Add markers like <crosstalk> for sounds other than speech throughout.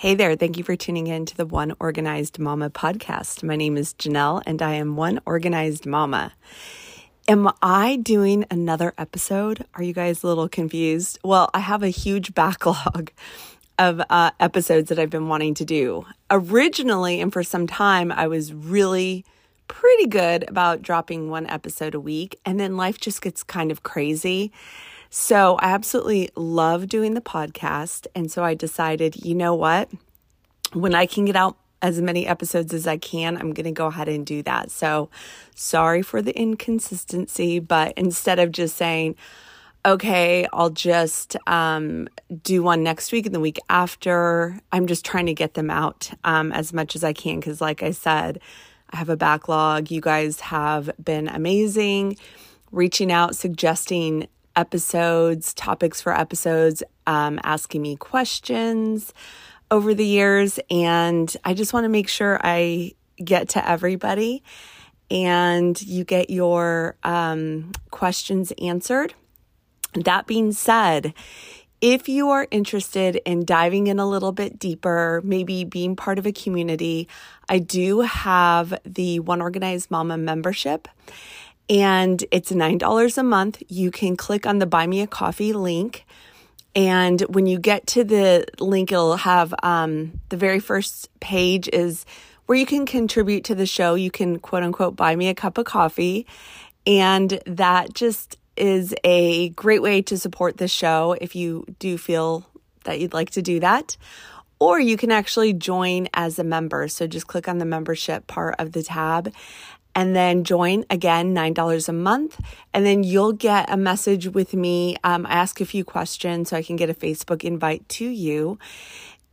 Hey there, thank you for tuning in to the One Organized Mama podcast. My name is Janelle and I am One Organized Mama. Am I doing another episode? Are you guys a little confused? Well, I have a huge <laughs> backlog of uh, episodes that I've been wanting to do. Originally, and for some time, I was really pretty good about dropping one episode a week, and then life just gets kind of crazy. So I absolutely love doing the podcast. And so I decided, you know what? When I can get out as many episodes as I can, I'm going to go ahead and do that. So sorry for the inconsistency, but instead of just saying, okay, I'll just um, do one next week and the week after, I'm just trying to get them out um, as much as I can. Because, like I said, I have a backlog. You guys have been amazing reaching out, suggesting episodes, topics for episodes, um, asking me questions over the years. And I just want to make sure I get to everybody and you get your um, questions answered. That being said, if you are interested in diving in a little bit deeper, maybe being part of a community, I do have the One Organized Mama membership and it's $9 a month. You can click on the Buy Me a Coffee link. And when you get to the link, it'll have um, the very first page is where you can contribute to the show. You can quote unquote buy me a cup of coffee. And that just is a great way to support the show if you do feel that you'd like to do that. Or you can actually join as a member. So just click on the membership part of the tab and then join again $9 a month. And then you'll get a message with me. Um, i ask a few questions so i can get a facebook invite to you.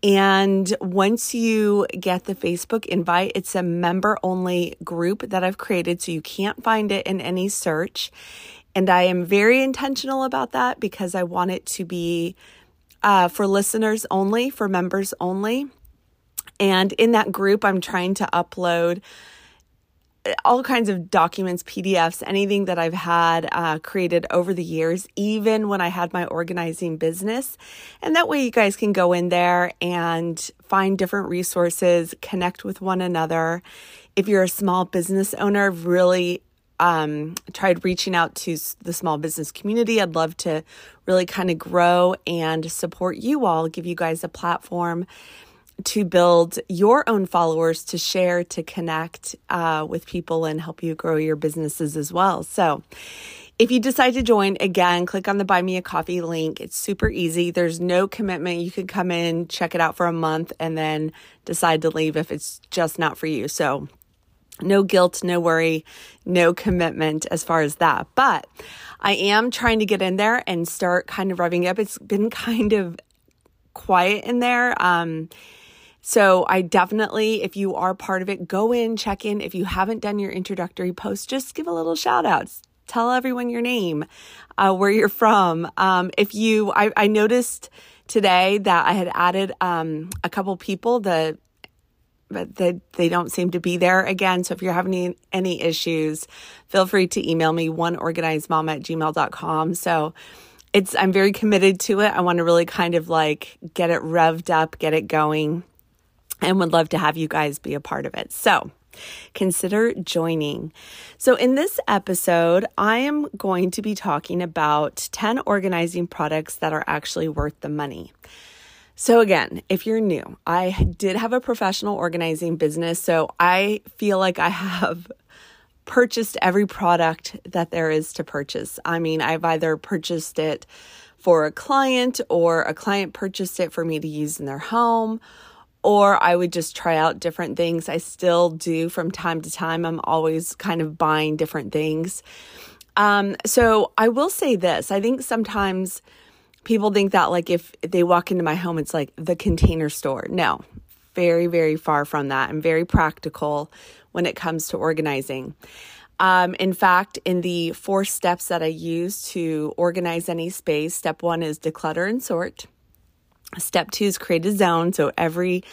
And once you get the facebook invite it's a member only group that i've created so you can't find it in any search. And i am very intentional about that because i want it to be uh, for listeners only for members only. And in that group i'm trying to upload all kinds of documents, PDFs, anything that I've had uh, created over the years, even when I had my organizing business. And that way you guys can go in there and find different resources, connect with one another. If you're a small business owner, really um, tried reaching out to the small business community. I'd love to really kind of grow and support you all, give you guys a platform to build your own followers to share, to connect uh, with people and help you grow your businesses as well. So, if you decide to join, again, click on the Buy Me a Coffee link. It's super easy. There's no commitment. You can come in, check it out for a month, and then decide to leave if it's just not for you. So, no guilt, no worry, no commitment as far as that. But I am trying to get in there and start kind of revving up. It's been <laughs> kind of quiet in there. Um, so I definitely, if you are part of it, go in, check in. If you haven't done your introductory post, just give a little shout out. Tell everyone your name, uh, where you're from. Um, if you, I, I, noticed today that I had added um, a couple people that but they, they don't seem to be there again. So if you're having any, any issues, feel free to email me oneorganizedmom at gmail.com. So it's, I'm very committed to it. I want to really kind of like get it revved up, get it going and would love to have you guys be a part of it. So, consider joining. So, in this episode, I am going to be talking about 10 organizing products that are actually worth the money. So, again, if you're new, I did have a professional organizing business. So, I feel like I have purchased every product that there is to purchase. I mean, I've either purchased it for a client or a client purchased it for me to use in their home or I would just try out different things. I still do from time to time. I'm always kind of buying different things. Um, so I will say this I think sometimes people think that, like, if they walk into my home, it's like the container store. No, very, very far from that. I'm very practical when it comes to organizing. Um, in fact, in the four steps that I use to organize any space, step one is declutter and sort. Step two is create a zone. So every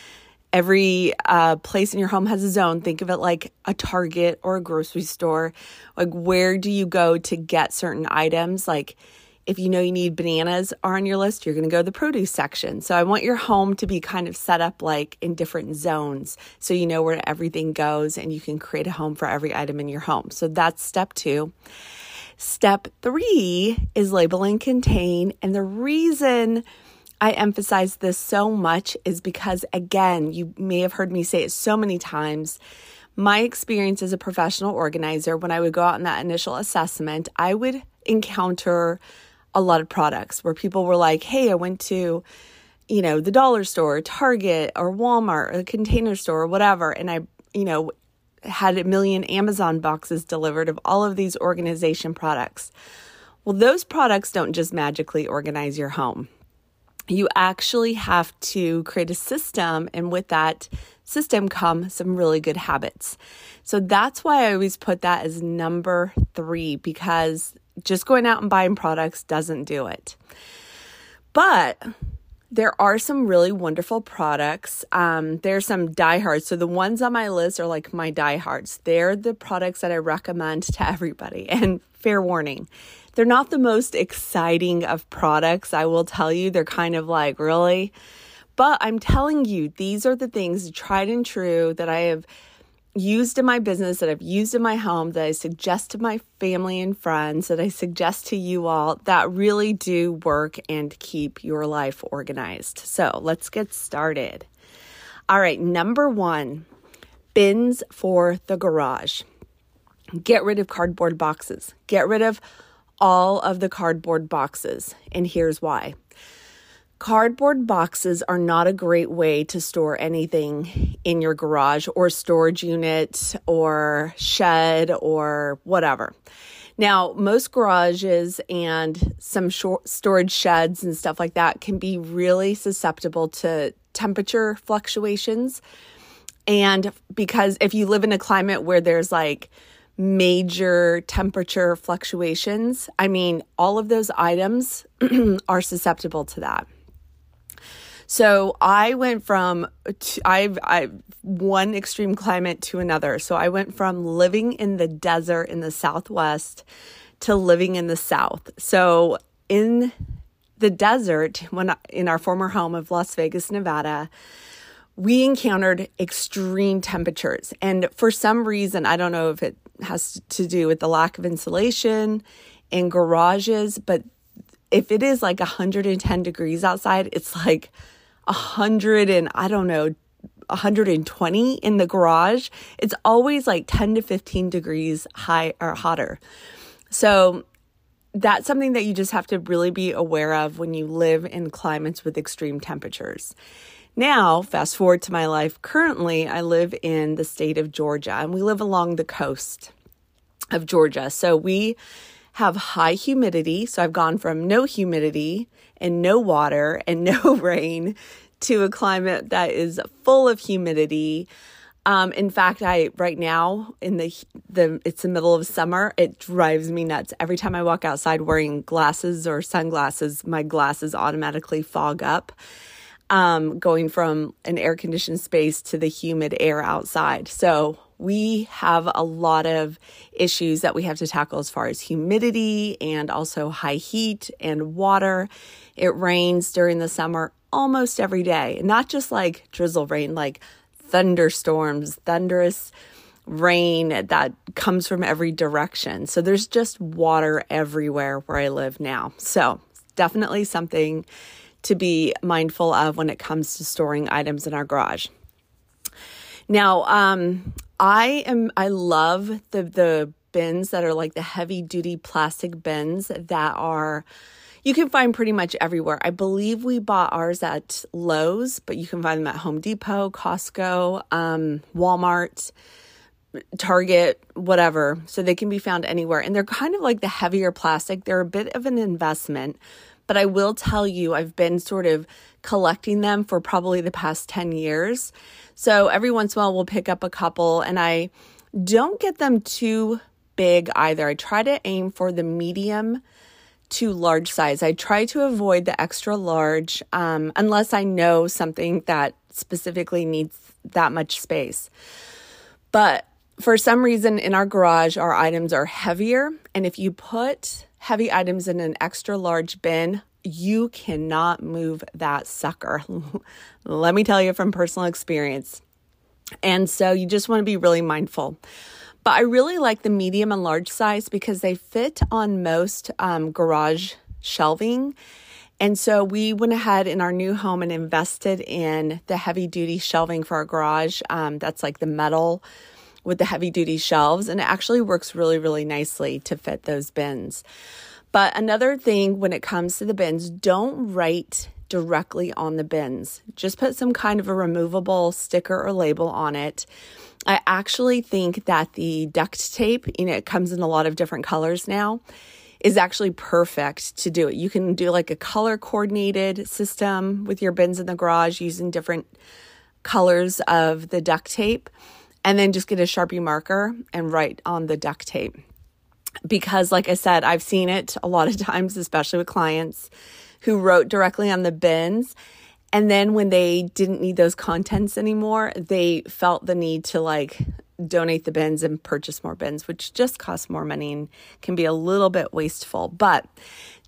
every uh, place in your home has a zone. Think of it like a Target or a grocery store. Like where do you go to get certain items? Like If you know you need bananas are on your list, you're going to go to the produce section. So I want your home to be kind of set up like in different zones so you know where everything goes and you can create a home for every item in your home. So that's step two. Step three is label and contain. And the reason I emphasize this so much is because, again, you may have heard me say it so many times. My experience as a professional organizer, when I would go out in that initial assessment, I would encounter a lot of products where people were like, hey, I went to, you know, the dollar store, Target, or Walmart, or the container store, or whatever. And I, you know, had a million Amazon boxes delivered of all of these organization products. Well, those products don't just magically organize your home. You actually have to create a system, and with that system come some really good habits. So that's why I always put that as number three because just going out and buying products doesn't do it. But there are some really wonderful products. Um, there's some diehards. So the ones on my list are like my diehards. They're the products that I recommend to everybody. <laughs> And fair warning, they're not the most exciting of products. I will tell you, they're kind of like, really? But I'm telling you, these are the things tried and true that I have used in my business, that I've used in my home, that I suggest to my family and friends, that I suggest to you all that really do work and keep your life organized. So let's get started. All right, number one bins for the garage. Get rid of cardboard boxes. Get rid of all of the cardboard boxes. And here's why. Cardboard boxes are not a great way to store anything in your garage or storage unit or shed or whatever. Now, most garages and some storage sheds and stuff like that can be really susceptible to temperature fluctuations. And because if you live in a climate where there's like major temperature fluctuations, I mean, all of those items <clears throat> are susceptible to that. So I went from I've I one extreme climate to another. So I went from living in the desert in the southwest to living in the south. So in the desert when in our former home of Las Vegas, Nevada, we encountered extreme temperatures. And for some reason, I don't know if it has to do with the lack of insulation in garages, but if it is like 110 degrees outside, it's like 100 and I don't know, 120 in the garage, it's always like 10 to 15 degrees high or hotter. So that's something that you just have to really be aware of when you live in climates with extreme temperatures. Now, fast forward to my life. Currently, I live in the state of Georgia and we live along the coast of Georgia. So we have high humidity. So I've gone from no humidity and no water and <laughs> no rain to a climate that is full of humidity. Um, in fact, I right now in the the it's the middle of summer. It drives me nuts every time I walk outside wearing glasses or sunglasses. My glasses automatically fog up, um, going from an air conditioned space to the humid air outside. So we have a lot of issues that we have to tackle as far as humidity and also high heat and water. It rains during the summer almost every day, not just like drizzle rain, like thunderstorms, thunderous rain that comes from every direction. So there's just water everywhere where I live now. So definitely something to be mindful of when it comes to storing items in our garage. Now, um, I am I love the the bins that are like the heavy duty plastic bins that are you can find pretty much everywhere. I believe we bought ours at Lowe's, but you can find them at Home Depot, Costco, um, Walmart, Target, whatever. So they can be found anywhere. And they're kind of like the heavier plastic. They're a bit of an investment, but I will tell you, I've been sort of collecting them for probably the past 10 years. So every once in a while, we'll pick up a couple, and I don't get them too big either. I try to aim for the medium to large size. I try to avoid the extra large um, unless I know something that specifically needs that much space. But for some reason in our garage, our items are heavier. And if you put heavy items in an extra large bin, you cannot move that sucker. <laughs> Let me tell you from personal experience. And so you just want to be really mindful. But I really like the medium and large size because they fit on most um, garage shelving. And so we went ahead in our new home and invested in the heavy duty shelving for our garage. Um, that's like the metal with the heavy duty shelves, and it actually works really, really nicely to fit those bins. But another thing when it comes to the bins, don't write directly on the bins. Just put some kind of a removable sticker or label on it. I actually think that the duct tape, you know, it comes in a lot of different colors now, is actually perfect to do it. You can do like a color coordinated system with your bins in the garage using different colors of the duct tape and then just get a Sharpie marker and write on the duct tape. Because, like I said, I've seen it a lot of <laughs> times, especially with clients who wrote directly on the bins. And then when they didn't need those contents anymore, they felt the need to like donate the bins and purchase more bins, which just costs more money and can be a little bit wasteful. But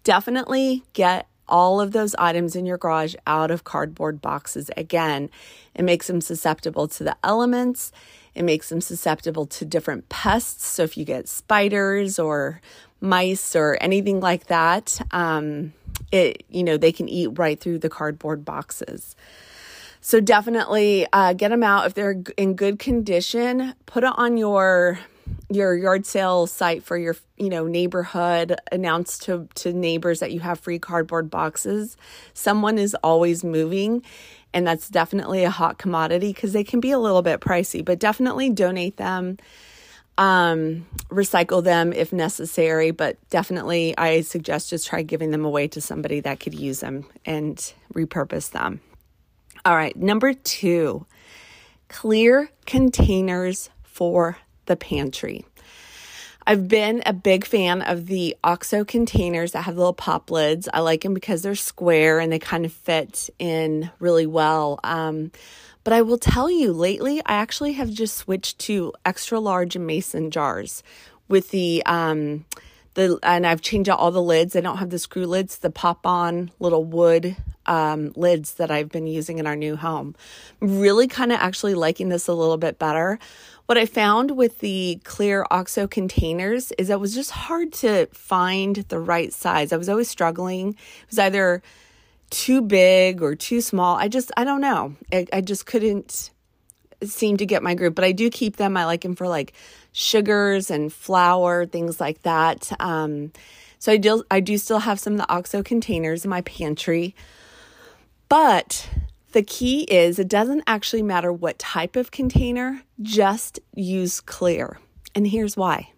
definitely get all of those items in your garage out of cardboard boxes. Again, it makes them susceptible to the elements. It makes them susceptible to different pests. So if you get spiders or mice or anything like that, um, it you know they can eat right through the cardboard boxes. So definitely uh, get them out if they're in good condition. Put it on your your yard sale site for your you know neighborhood announce to to neighbors that you have free cardboard boxes someone is always moving and that's definitely a hot commodity because they can be a little bit pricey, but definitely donate them, um, recycle them if necessary. But definitely, I suggest just try giving them away to somebody that could use them and repurpose them. All right, number two, clear containers for the pantry. I've been a big fan of the OXO containers that have little pop lids. I like them because they're square and they kind of fit in really well. Um, but I will tell you, lately, I actually have just switched to extra large mason jars with the um, the and I've changed out all the lids. I don't have the screw lids, the pop on little wood um, lids that I've been using in our new home. Really kind of actually liking this a little bit better. What I found with the clear OXO containers is it was just hard to find the right size. I was always struggling. It was either too big or too small. I just, I don't know. I, I just couldn't seem to get my group, but I do keep them. I like them for like sugars and flour, things like that. Um, so I do, I do still have some of the OXO containers in my pantry. But the key is it doesn't actually matter what type of container, just use clear. And here's why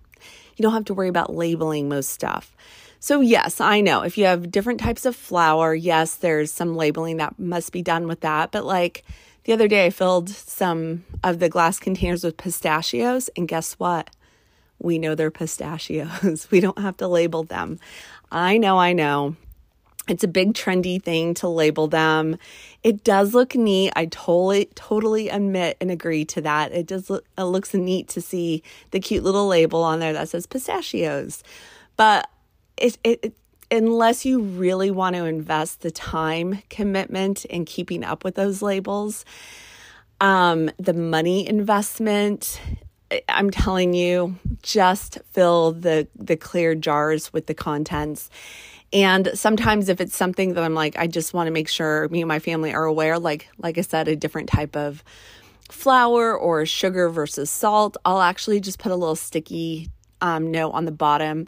you don't have to worry about labeling most stuff. So, yes, I know if you have different types of flour, yes, there's some labeling that must be done with that. But, like the other day, I filled some of the glass containers with pistachios, and guess what? We know they're pistachios. <laughs> we don't have to label them. I know, I know. It's a big trendy thing to label them. It does look neat. I totally totally admit and agree to that. It does look it looks neat to see the cute little label on there that says pistachios. But it, it, it unless you really want to invest the time commitment in keeping up with those labels, um, the money investment, I'm telling you, just fill the the clear jars with the contents and sometimes if it's something that I'm like, I just want to make sure me and my family are aware, like like I said, a different type of flour or sugar versus salt, I'll actually just put a little sticky um, note on the bottom.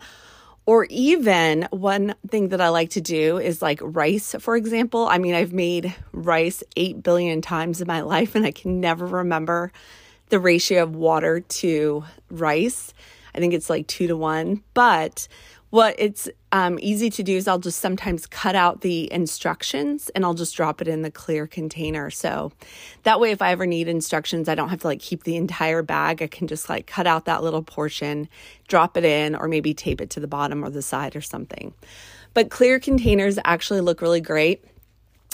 Or even one thing that I like to do is like rice, for example. I mean, I've made rice 8 billion times in my <laughs> life and I can never remember the ratio of water to rice. I think it's like two to one. But what it's um, easy to do is I'll just sometimes cut out the instructions and I'll just drop it in the clear container. So that way, if I ever need instructions, I don't have to like keep the entire bag. I can just like cut out that little portion, drop it in, or maybe tape it to the bottom or the side or something. But clear containers actually look really great.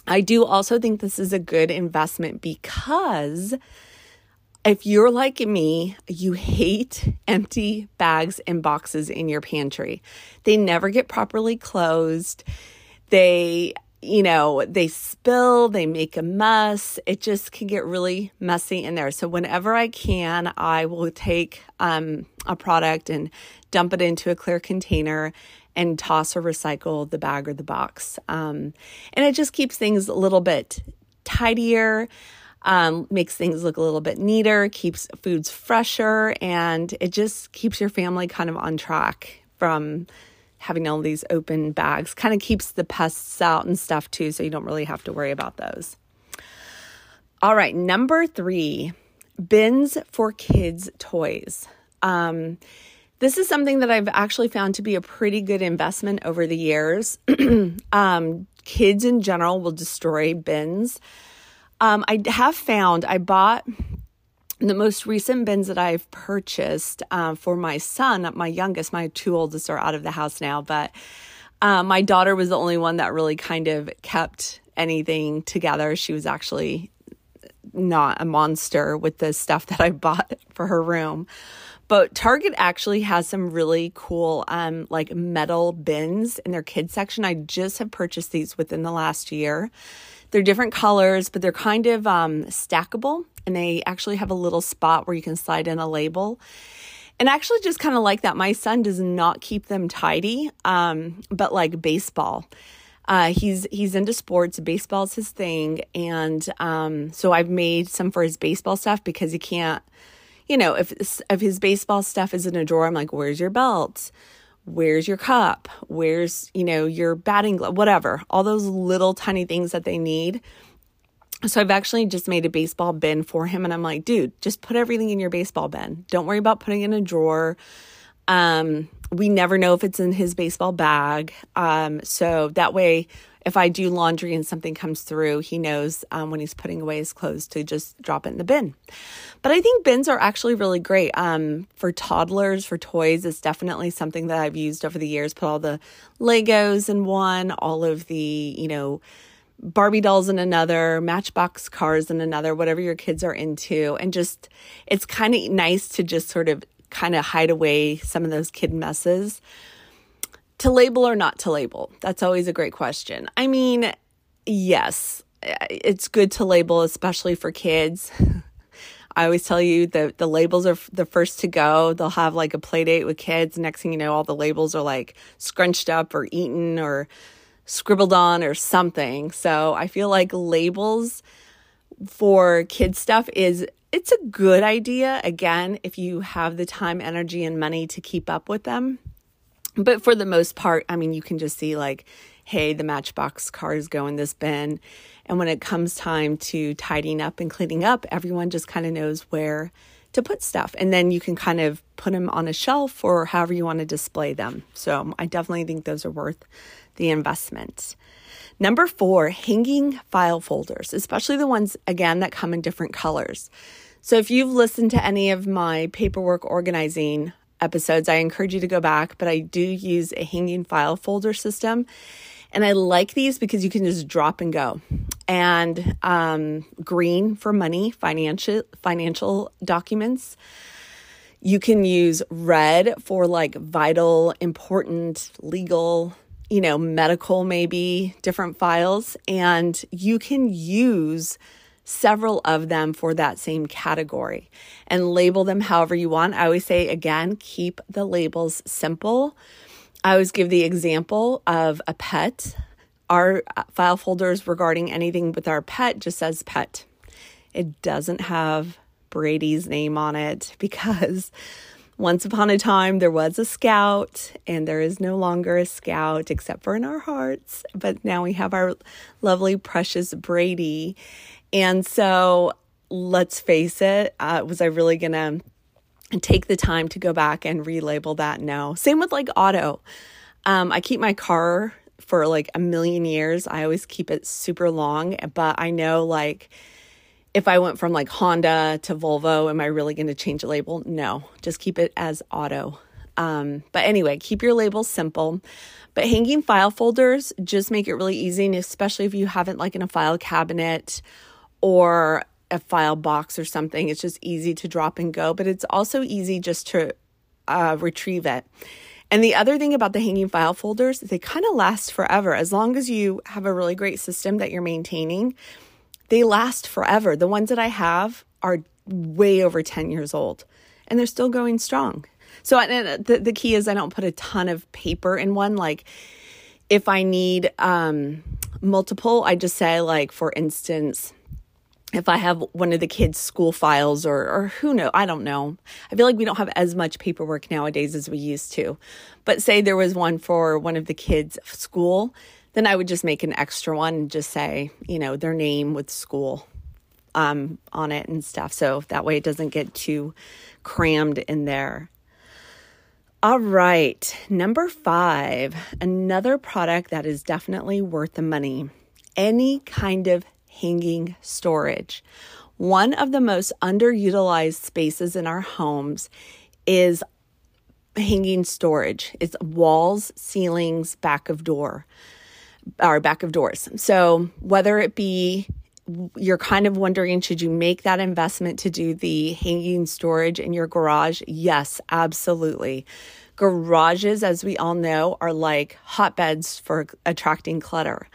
I do also think this is a good investment because if you're like me, you hate empty bags and boxes in your pantry. They never get properly closed. They, you know, they spill, they make a mess. It just can get really messy in there. So whenever I can, I will take um, a product and dump it into a clear container and toss or recycle the bag or the box. Um, and it just keeps things a little bit tidier um, makes things look a little bit neater, keeps foods fresher, and it just keeps your family kind of on track from having all these open bags. Kind of keeps the pests out and stuff too, so you don't really have to worry about those. All right, number three bins for kids' toys. Um, this is something that I've actually found to be a pretty good investment over the years. <clears throat> um, kids in general will destroy bins. Um, I have found I bought the most recent bins that I've purchased uh, for my son, my youngest, my two oldest are out of the house now, but uh, my daughter was the only one that really kind of kept anything together. She was actually not a monster with the stuff that I bought <laughs> for her room. But Target actually has some really cool, um, like metal bins in their kids section. I just have purchased these within the last year. They're different colors, but they're kind of um, stackable, and they actually have a little spot where you can slide in a label. And I actually just kind of like that. My son does not keep them tidy, um, but like baseball. Uh, he's he's into sports. Baseball's his thing, and um, so I've made some for his baseball stuff because he can't. You know, if if his baseball stuff is in a drawer, I'm like, "Where's your belt? where's your cup? Where's, you know, your batting glove, whatever, all those little tiny things that they need. So I've actually just made a baseball bin for him and I'm like, dude, just put everything in your baseball bin. Don't worry about putting it in a drawer. Um, we never know if it's in his baseball bag. Um, so that way if I do laundry and something comes through, he knows um, when he's putting away his clothes to just drop it in the bin. But I think bins are actually really great um, for toddlers, for toys. It's definitely something that I've used over the years. Put all the Legos in one, all of the, you know, Barbie dolls in another, Matchbox cars in another, whatever your kids are into. And just, it's kind of nice to just sort of kind of hide away some of those kid messes to label or not to label? That's always a great question. I mean, yes, it's good to label, especially for kids. <laughs> I always tell you that the labels are the first to go. They'll have like a play date with kids. Next thing you know, all the labels are like scrunched up or eaten or scribbled on or something. So I feel like labels for kid stuff is it's a good idea again if you have the time, energy and money to keep up with them. But for the most part, I mean, you can just see like, hey, the Matchbox cars go in this bin. And when it comes time to tidying up and cleaning up, everyone just kind of knows where to put stuff. And then you can kind of put them on a shelf or however you want to display them. So um, I definitely think those are worth the investment. Number four, hanging file folders, especially the ones, again, that come in different colors. So if you've listened to any of my paperwork organizing episodes, I encourage you to go back, but I do use a hanging file folder system. And I like these because you can just drop and go. And um, green for money, financial financial documents. You can use red for like vital, important, legal, you know, medical, maybe different files. And you can use several of them for that same category and label them however you want. I always say, again, keep the labels simple. I always give the example of a pet. Our uh, file folders regarding anything with our pet just says pet. It doesn't have Brady's name on it <laughs> because once upon a time there was a scout and there is no longer a scout except for in our hearts. But now we have our lovely, precious Brady. And so let's face it, uh, was I really going to take the time to go back and relabel that? No. Same with like auto. Um, I keep my car for like a million years. I always keep it super long, but I know like if I went from like Honda to Volvo, am I really going to change a label? No, just keep it as auto. Um, but anyway, keep your labels simple. But hanging file folders just make it really easy, and especially if you haven't like in a file cabinet or a file box or something. It's just easy to drop and go, but it's also easy just to uh, retrieve it. And the other thing about the hanging file folders, they kind of last forever. As long as you have a really great system that you're maintaining, they last forever. The ones that I have are way over 10 years old and they're still going strong. So the, the key is I don't put a ton of paper in one. Like if I need um, multiple, I just say, like, for instance, if I have one of the kids' school files or or who know, I don't know. I feel like we don't have as much paperwork nowadays as we used to. But say there was one for one of the kids' school, then I would just make an extra one and just say, you know, their name with school um, on it and stuff. So that way it doesn't get too crammed in there. All right, number five, another product that is definitely worth the money any kind of hanging storage. One of the most underutilized spaces in our homes is hanging storage. It's walls, ceilings, back of door, or back of doors. So whether it be you're kind of wondering should you make that investment to do the hanging storage in your garage? Yes, absolutely. Garages, as we all know, are like hotbeds for attracting clutter.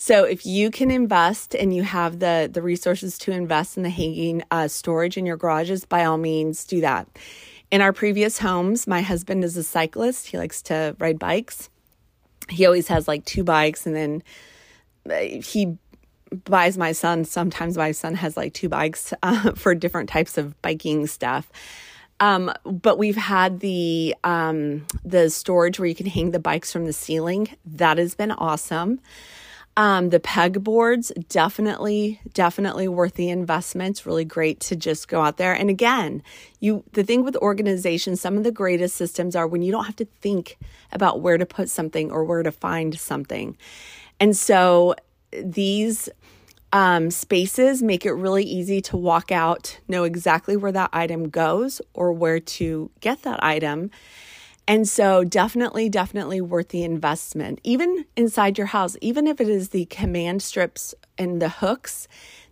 So if you can invest and you have the the resources to invest in the hanging uh, storage in your garages, by all means do that. In our previous homes, my husband is a cyclist. He likes to ride bikes. He always has like two bikes, and then uh, he buys my son. Sometimes my son has like two bikes <laughs> uh, for different types of biking stuff. Um, but we've had the um, the storage where you can hang the bikes from the ceiling. That has been awesome. Um, the peg boards definitely definitely worth the investment. Really great to just go out there. And again, you the thing with organization, some of the greatest systems are when you don't have to think about where to put something or where to find something. And so these um, spaces make it really easy to walk out, know exactly where that item goes or where to get that item. And so, definitely, definitely worth the investment. Even inside your house, even if it is the command strips and the hooks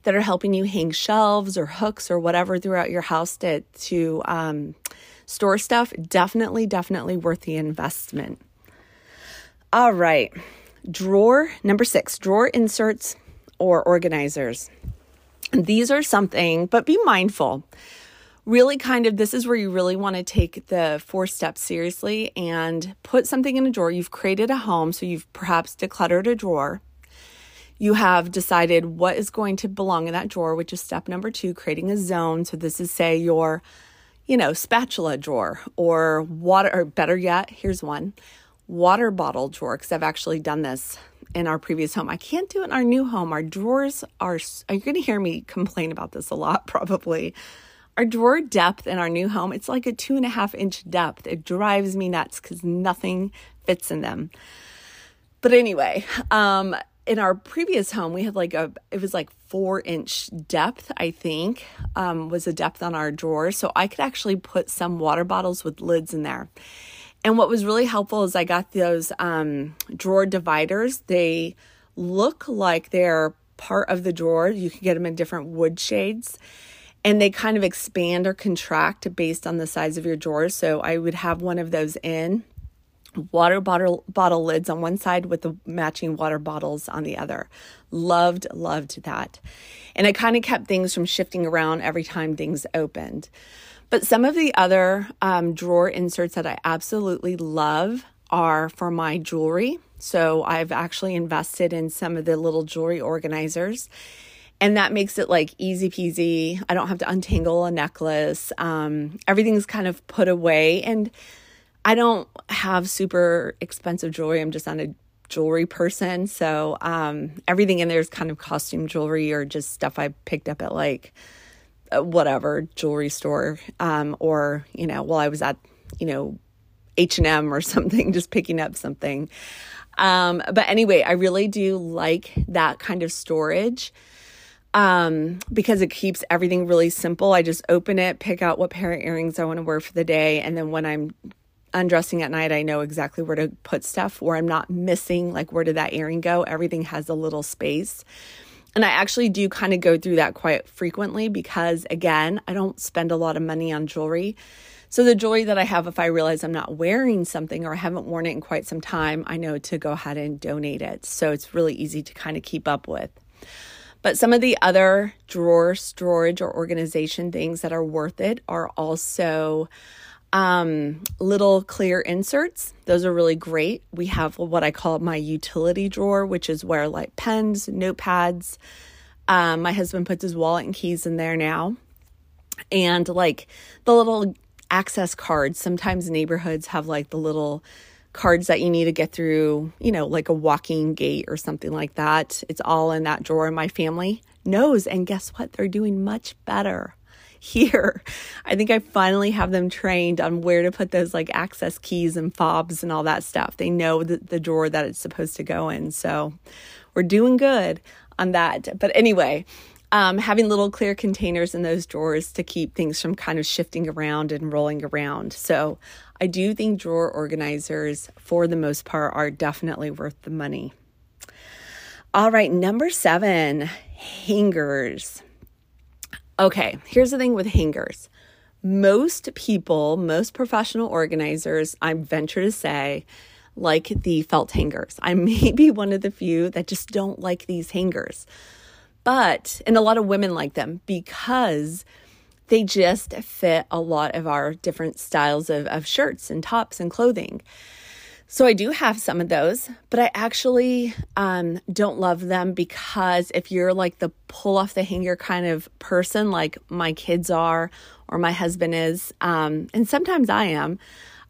that are helping you hang shelves or hooks or whatever throughout your house to, to um, store stuff, definitely, definitely worth the investment. All right, drawer number six drawer inserts or organizers. These are something, but be mindful. Really, kind of, this is where you really want to take the four steps seriously and put something in a drawer. You've created a home, so you've perhaps decluttered a drawer. You have decided what is going to belong in that drawer, which is step number two, creating a zone. So, this is, say, your, you know, spatula drawer or water, or better yet, here's one water bottle drawer, because I've actually done this in our previous home. I can't do it in our new home. Our drawers are, you're going to hear me complain about this a lot <laughs> probably. Our drawer depth in our new home, it's like a two and a half inch depth. It drives me nuts because nothing fits in them. But anyway, um, in our previous home, we had like a, it was like four inch depth, I think, um, was a depth on our drawer. So I could actually put some water bottles with lids in there. And what was really helpful is I got those um, drawer dividers. They look like they're part of the drawer. You can get them in different wood shades and they kind of expand or contract based on the size of your drawers. So I would have one of those in water bottle bottle lids on one side with the matching water bottles on the other. Loved loved that. And it kind of kept things from shifting around every time things opened. But some of the other um, drawer inserts that I absolutely love are for my jewelry. So I've actually invested in some of the little jewelry organizers. And that makes it like easy peasy. I don't have to untangle a necklace. Um, everything's kind of put away. And I don't have super expensive jewelry. I'm just not a jewelry person. So um, everything in there is kind of costume jewelry or just stuff I picked up at like uh, whatever jewelry store um, or you know while i was at you know h&m or <laughs> something just picking up something um, but anyway i really do like that kind of storage um, because it keeps everything really simple i just open it pick out what pair of earrings i want to wear for the day and then when i'm undressing at night i know exactly where to put stuff where i'm not missing like where did that earring go everything has a little space And I actually do kind of go through that quite frequently because, again, I don't spend a lot of money on jewelry. So the joy that I have if I realize I'm not wearing something or I haven't worn it in quite some time, I know to go ahead and donate it. So it's really easy to kind of keep up with. But some of the other drawer storage or organization things that are worth it are also um, little clear inserts. Those are really great. We have what I call my utility drawer, which is where like pens, notepads. Um, my husband puts his wallet and keys in there now. And like the little access cards, sometimes neighborhoods have like the little cards that you need to get through, you know, like a walking gate or something like that. It's all in that drawer. My family knows. And guess what? They're doing much better <laughs> here. I think I finally have them trained on where to put those like access keys and fobs and all that stuff. They know the, the drawer that it's supposed to go in. So we're doing good on that. But anyway, um, having little clear containers in those drawers to keep things from kind of shifting around and rolling around. So I do think drawer organizers, for the most part, are definitely worth the money. All right, number seven, hangers. Okay, here's the thing with hangers. Most people, most professional organizers, I venture to say, like the felt hangers. I may be one of the few that just don't like these hangers. But, and a lot of women like them because they just fit a lot of our different styles of, of shirts and tops and clothing. So I do have some of those, but I actually um, don't love them because if you're like the pull off the hanger kind of person, like my kids are or my husband is, um, and sometimes I am,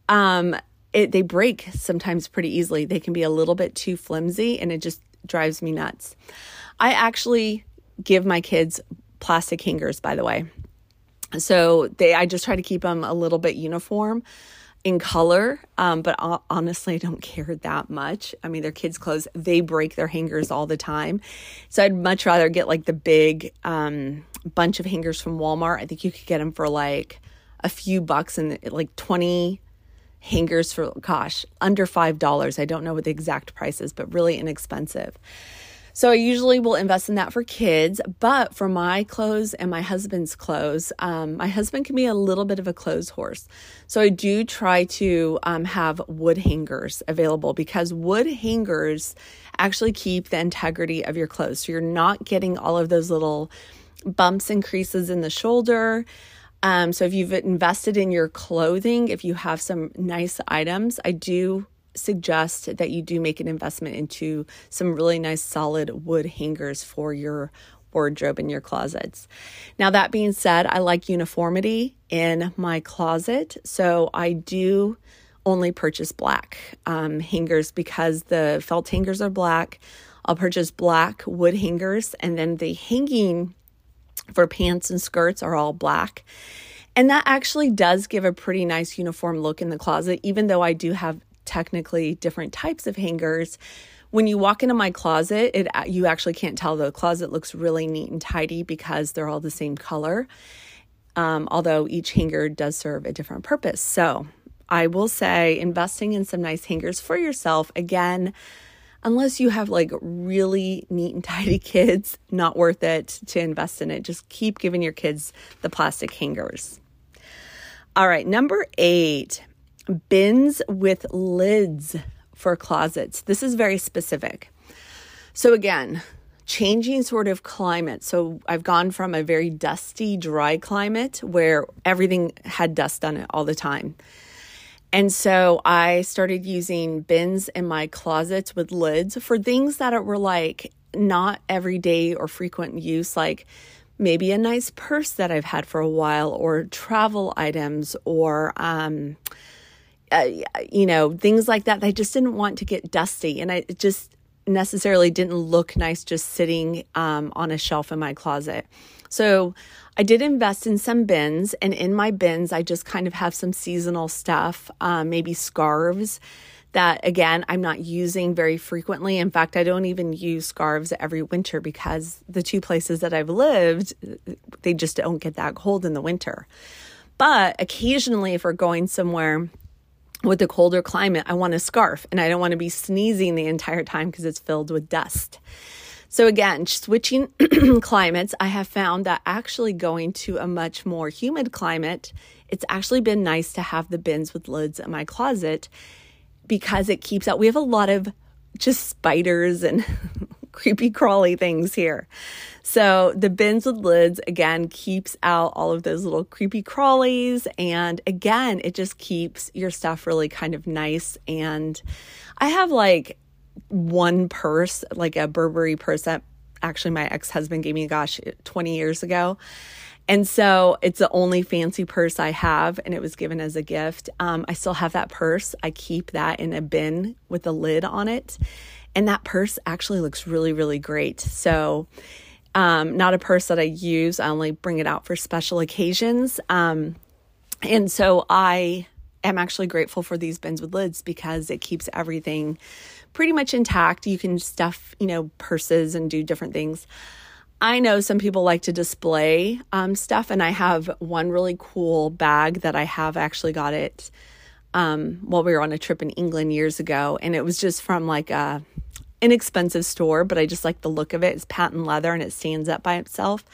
um, it, they break sometimes pretty easily. They can be a little bit too flimsy, and it just drives me nuts. I actually give my kids plastic hangers, by the way. So they, I just try to keep them a little bit uniform in color, um, but honestly, I don't <laughs> care that much. I mean, their kids' clothes, they break their hangers all the time. So I'd much rather get like the big um, bunch of hangers from Walmart. I think you could get them for like a few bucks and like 20 hangers for, gosh, under $5. I don't know what the exact price is, but really inexpensive. So I usually will invest in that for kids, but for my clothes and my husband's clothes, um, my husband can be a little bit of a clothes horse. So I do try to um, have wood hangers available because wood hangers actually keep the integrity of your clothes. So you're not getting all of those little bumps and creases in the shoulder. Um, so if you've invested in your clothing, if you have some nice items, I do suggest that you do make an investment into some really nice solid wood hangers for your wardrobe in your closets. Now, that being said, I like uniformity in my closet, so I do only purchase black um, hangers because the felt hangers are black. I'll purchase black wood hangers, and then the hanging for pants and skirts are all black. And that actually does give a pretty nice uniform look in the closet, even though I do have technically different types of hangers. When you walk into my closet, it you actually can't tell the closet looks really neat and tidy because they're all the same color. Um, although each hanger does serve a different purpose. So I will say investing in some nice hangers for yourself again unless you have like really neat and tidy <laughs> kids, not worth it to invest in it. Just keep giving your kids the plastic hangers. All right, number eight, bins with lids for closets. This is very specific. So, again, changing sort of climate. So, I've gone from a very dusty, dry climate where everything had dust on it all the time. And so I started using bins in my closets with lids for things that were like not everyday or frequent use, like maybe a nice purse that I've had for a while, or travel items, or um, uh, you know, things like that. I just didn't want to get dusty. And I just necessarily didn't look nice just sitting um, on a shelf in my closet. So I did invest in some bins. And in my bins, I just kind of have some seasonal stuff, um, maybe scarves that again I'm not using very frequently. In fact, I don't even use scarves every winter because the two places that I've lived, they just don't get that cold in the winter. But occasionally, if we're going somewhere with the colder climate, I want a scarf and I don't want to be sneezing the entire time because it's filled with dust. So, again, switching <clears throat> climates, I have found that actually going to a much more humid climate, it's actually been nice to have the bins with lids in my closet because it keeps out. We have a lot of just spiders and <laughs> creepy crawly things here. So the bins with lids again keeps out all of those little creepy crawlies and again it just keeps your stuff really kind of nice and I have like one purse, like a Burberry purse that actually my ex-husband gave me gosh 20 years ago. And so it's the only fancy purse I have, and it was given as a gift. Um, I still have that purse. I keep that in a bin with a lid on it. And that purse actually looks really, really great. So, um, not a purse that I use. I only bring it out for special occasions. Um, and so I am actually grateful for these bins with lids because it keeps everything pretty much intact. You can stuff, you know, purses and do different things. I know some people like to display um, stuff, and I have one really cool bag that I have actually got it um, while we were on a trip in England years ago, and it was just from like a inexpensive store, but I just like the look of it. It's patent leather and it stands up by itself.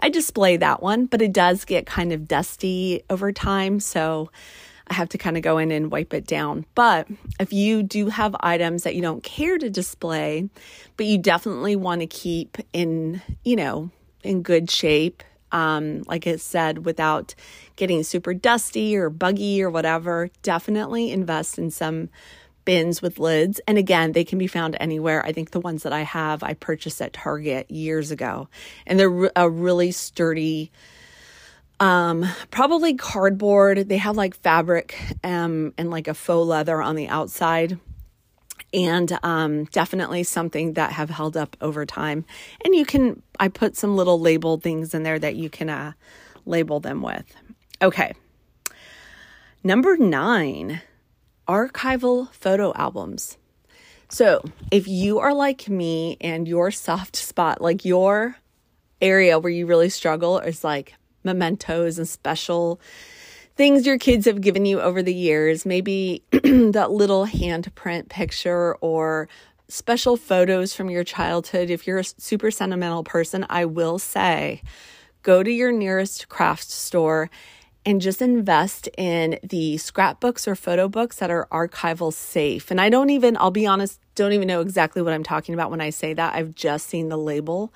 I display that one, but it does get kind of dusty over time. So have to kind of go in and wipe it down. But if you do have items that you don't care to display, but you definitely want to keep in, you know, in good shape, um, like I said, without getting super dusty or buggy or whatever, definitely invest in some bins with lids. And again, they can be found anywhere. I think the ones that I have, I purchased at Target years ago. And they're a really sturdy, um, probably cardboard. They have like fabric um, and like a faux leather on the outside. And um, definitely something that have held up over time. And you can, I put some little labeled things in there that you can uh, label them with. Okay. Number nine archival photo albums. So, if you are like me and your soft spot, like your area where you really struggle, is like mementos and special things your kids have given you over the years, maybe <clears throat> that little handprint picture or special photos from your childhood. If you're a super sentimental person, I will say go to your nearest craft store and just invest in the scrapbooks or photo books that are archival safe. And I don't even, I'll be honest, don't even know exactly what I'm talking about when I say that. I've just seen the label.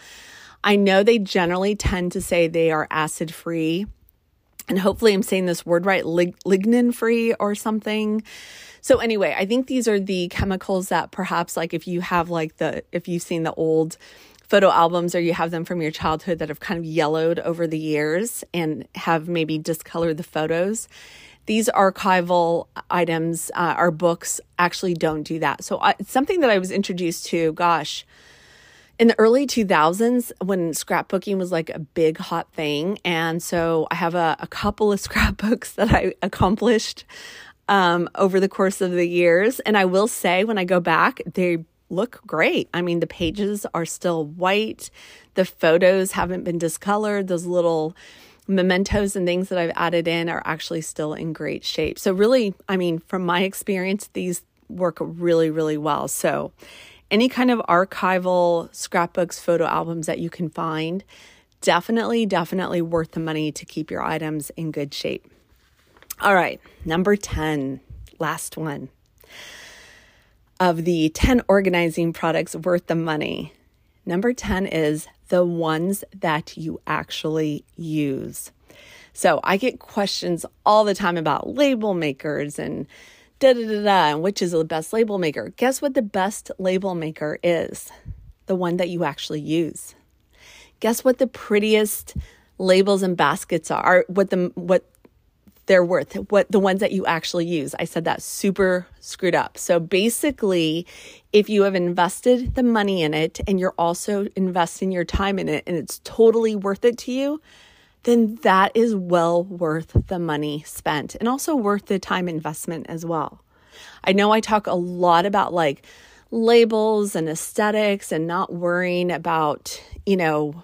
I know they generally tend to say they are acid free. And hopefully, I'm saying this word right lig- lignin free or something. So, anyway, I think these are the chemicals that perhaps, like, if you have, like, the, if you've seen the old photo albums or you have them from your childhood that have kind of yellowed over the years and have maybe discolored the photos. These archival items, uh, our books actually don't do that. So I, something that I was introduced to, gosh, in the early 2000s when scrapbooking was like a big hot thing. And so I have a, a couple of <laughs> scrapbooks that I accomplished um, over the course of the years. And I will say, when I go back, they look great. I mean, the pages are still white, the photos haven't been discolored, those little mementos and things that I've added in are actually still in great shape. So, really, I mean, from my experience, these work really, really well. So, any kind of archival scrapbooks, photo albums that you can find, definitely, definitely worth the money to keep your items in good shape. All right, number 10, last one of the 10 organizing products worth the money. Number 10 is the ones that you actually use. So I get questions all the time about label makers and da da da da, which is the best label maker. Guess what the best label maker is? The one that you actually use. Guess what the prettiest labels and baskets are? What the what they're worth, what the ones that you actually use. I said that super screwed up. So basically, if you have invested the money in it and you're also investing your time in it and it's totally worth it to you, then that is well worth the money spent and also worth the time investment as well. I know I talk a lot about like labels and aesthetics and not worrying about, you know,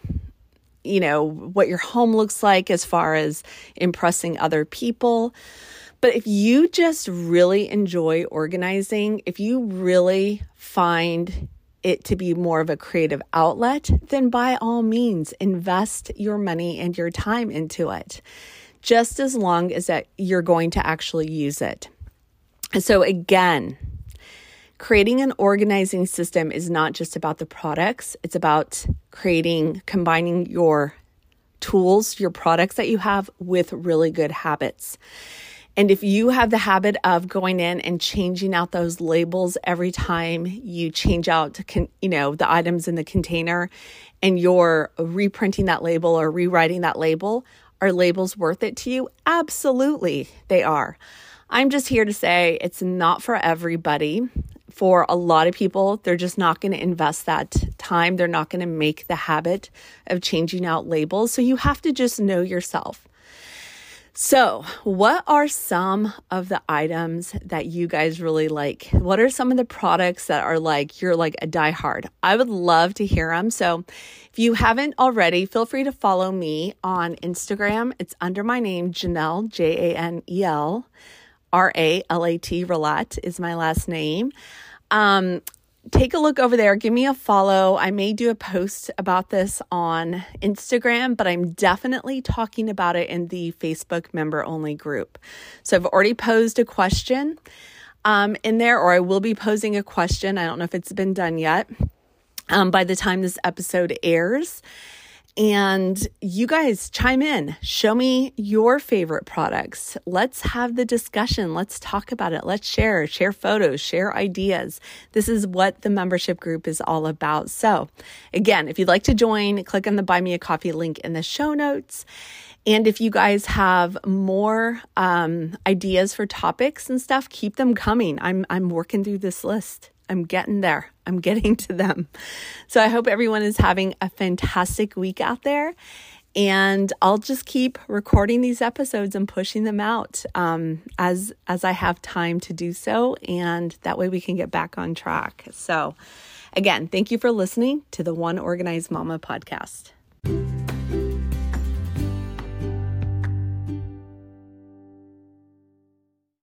you know, what your home looks like as far as impressing other people. But if you just really enjoy organizing, if you really find it to be more of a creative outlet, then by all means, invest your money and your time into it, just as long as that you're going to actually use it. So, again, creating an organizing system is not just about the products, it's about creating, combining your tools, your products that you have with really good habits. And if you have the habit of going in and changing out those labels every time you change out, you know, the items in the container and you're reprinting that label or rewriting that label, are labels worth it to you? Absolutely, they are. I'm just here to say it's not for everybody. For a lot of people, they're just not going to invest that time. They're not going to make the habit of changing out labels. So you have to just know yourself. So, what are some of the items that you guys really like? What are some of the products that are like you're like a diehard? I would love to hear them. So, if you haven't already, feel free to follow me on Instagram. It's under my name, Janelle, J A N E L R A L A T, Relat is my last name. Um, take a look over there. Give me a follow. I may do a post about this on Instagram, but I'm definitely talking about it in the Facebook member only group. So I've already posed a question um, in there, or I will be posing a question. I don't know if it's been done yet um, by the time this episode airs. And you guys chime in, show me your favorite products. Let's have the discussion. Let's talk about it. Let's share, share photos, share ideas. This is what the membership group is all about. So, again, if you'd like to join, click on the Buy Me a Coffee link in the show notes. And if you guys have more um, ideas for topics and stuff, keep them coming. I'm I'm working through this list. I'm getting there. I'm getting to them. So I hope everyone is having a fantastic week out there. And I'll just keep recording these episodes and pushing them out um, as as I have time to do so, and that way we can get back on track. So, again, thank you for listening to the One Organized Mama podcast.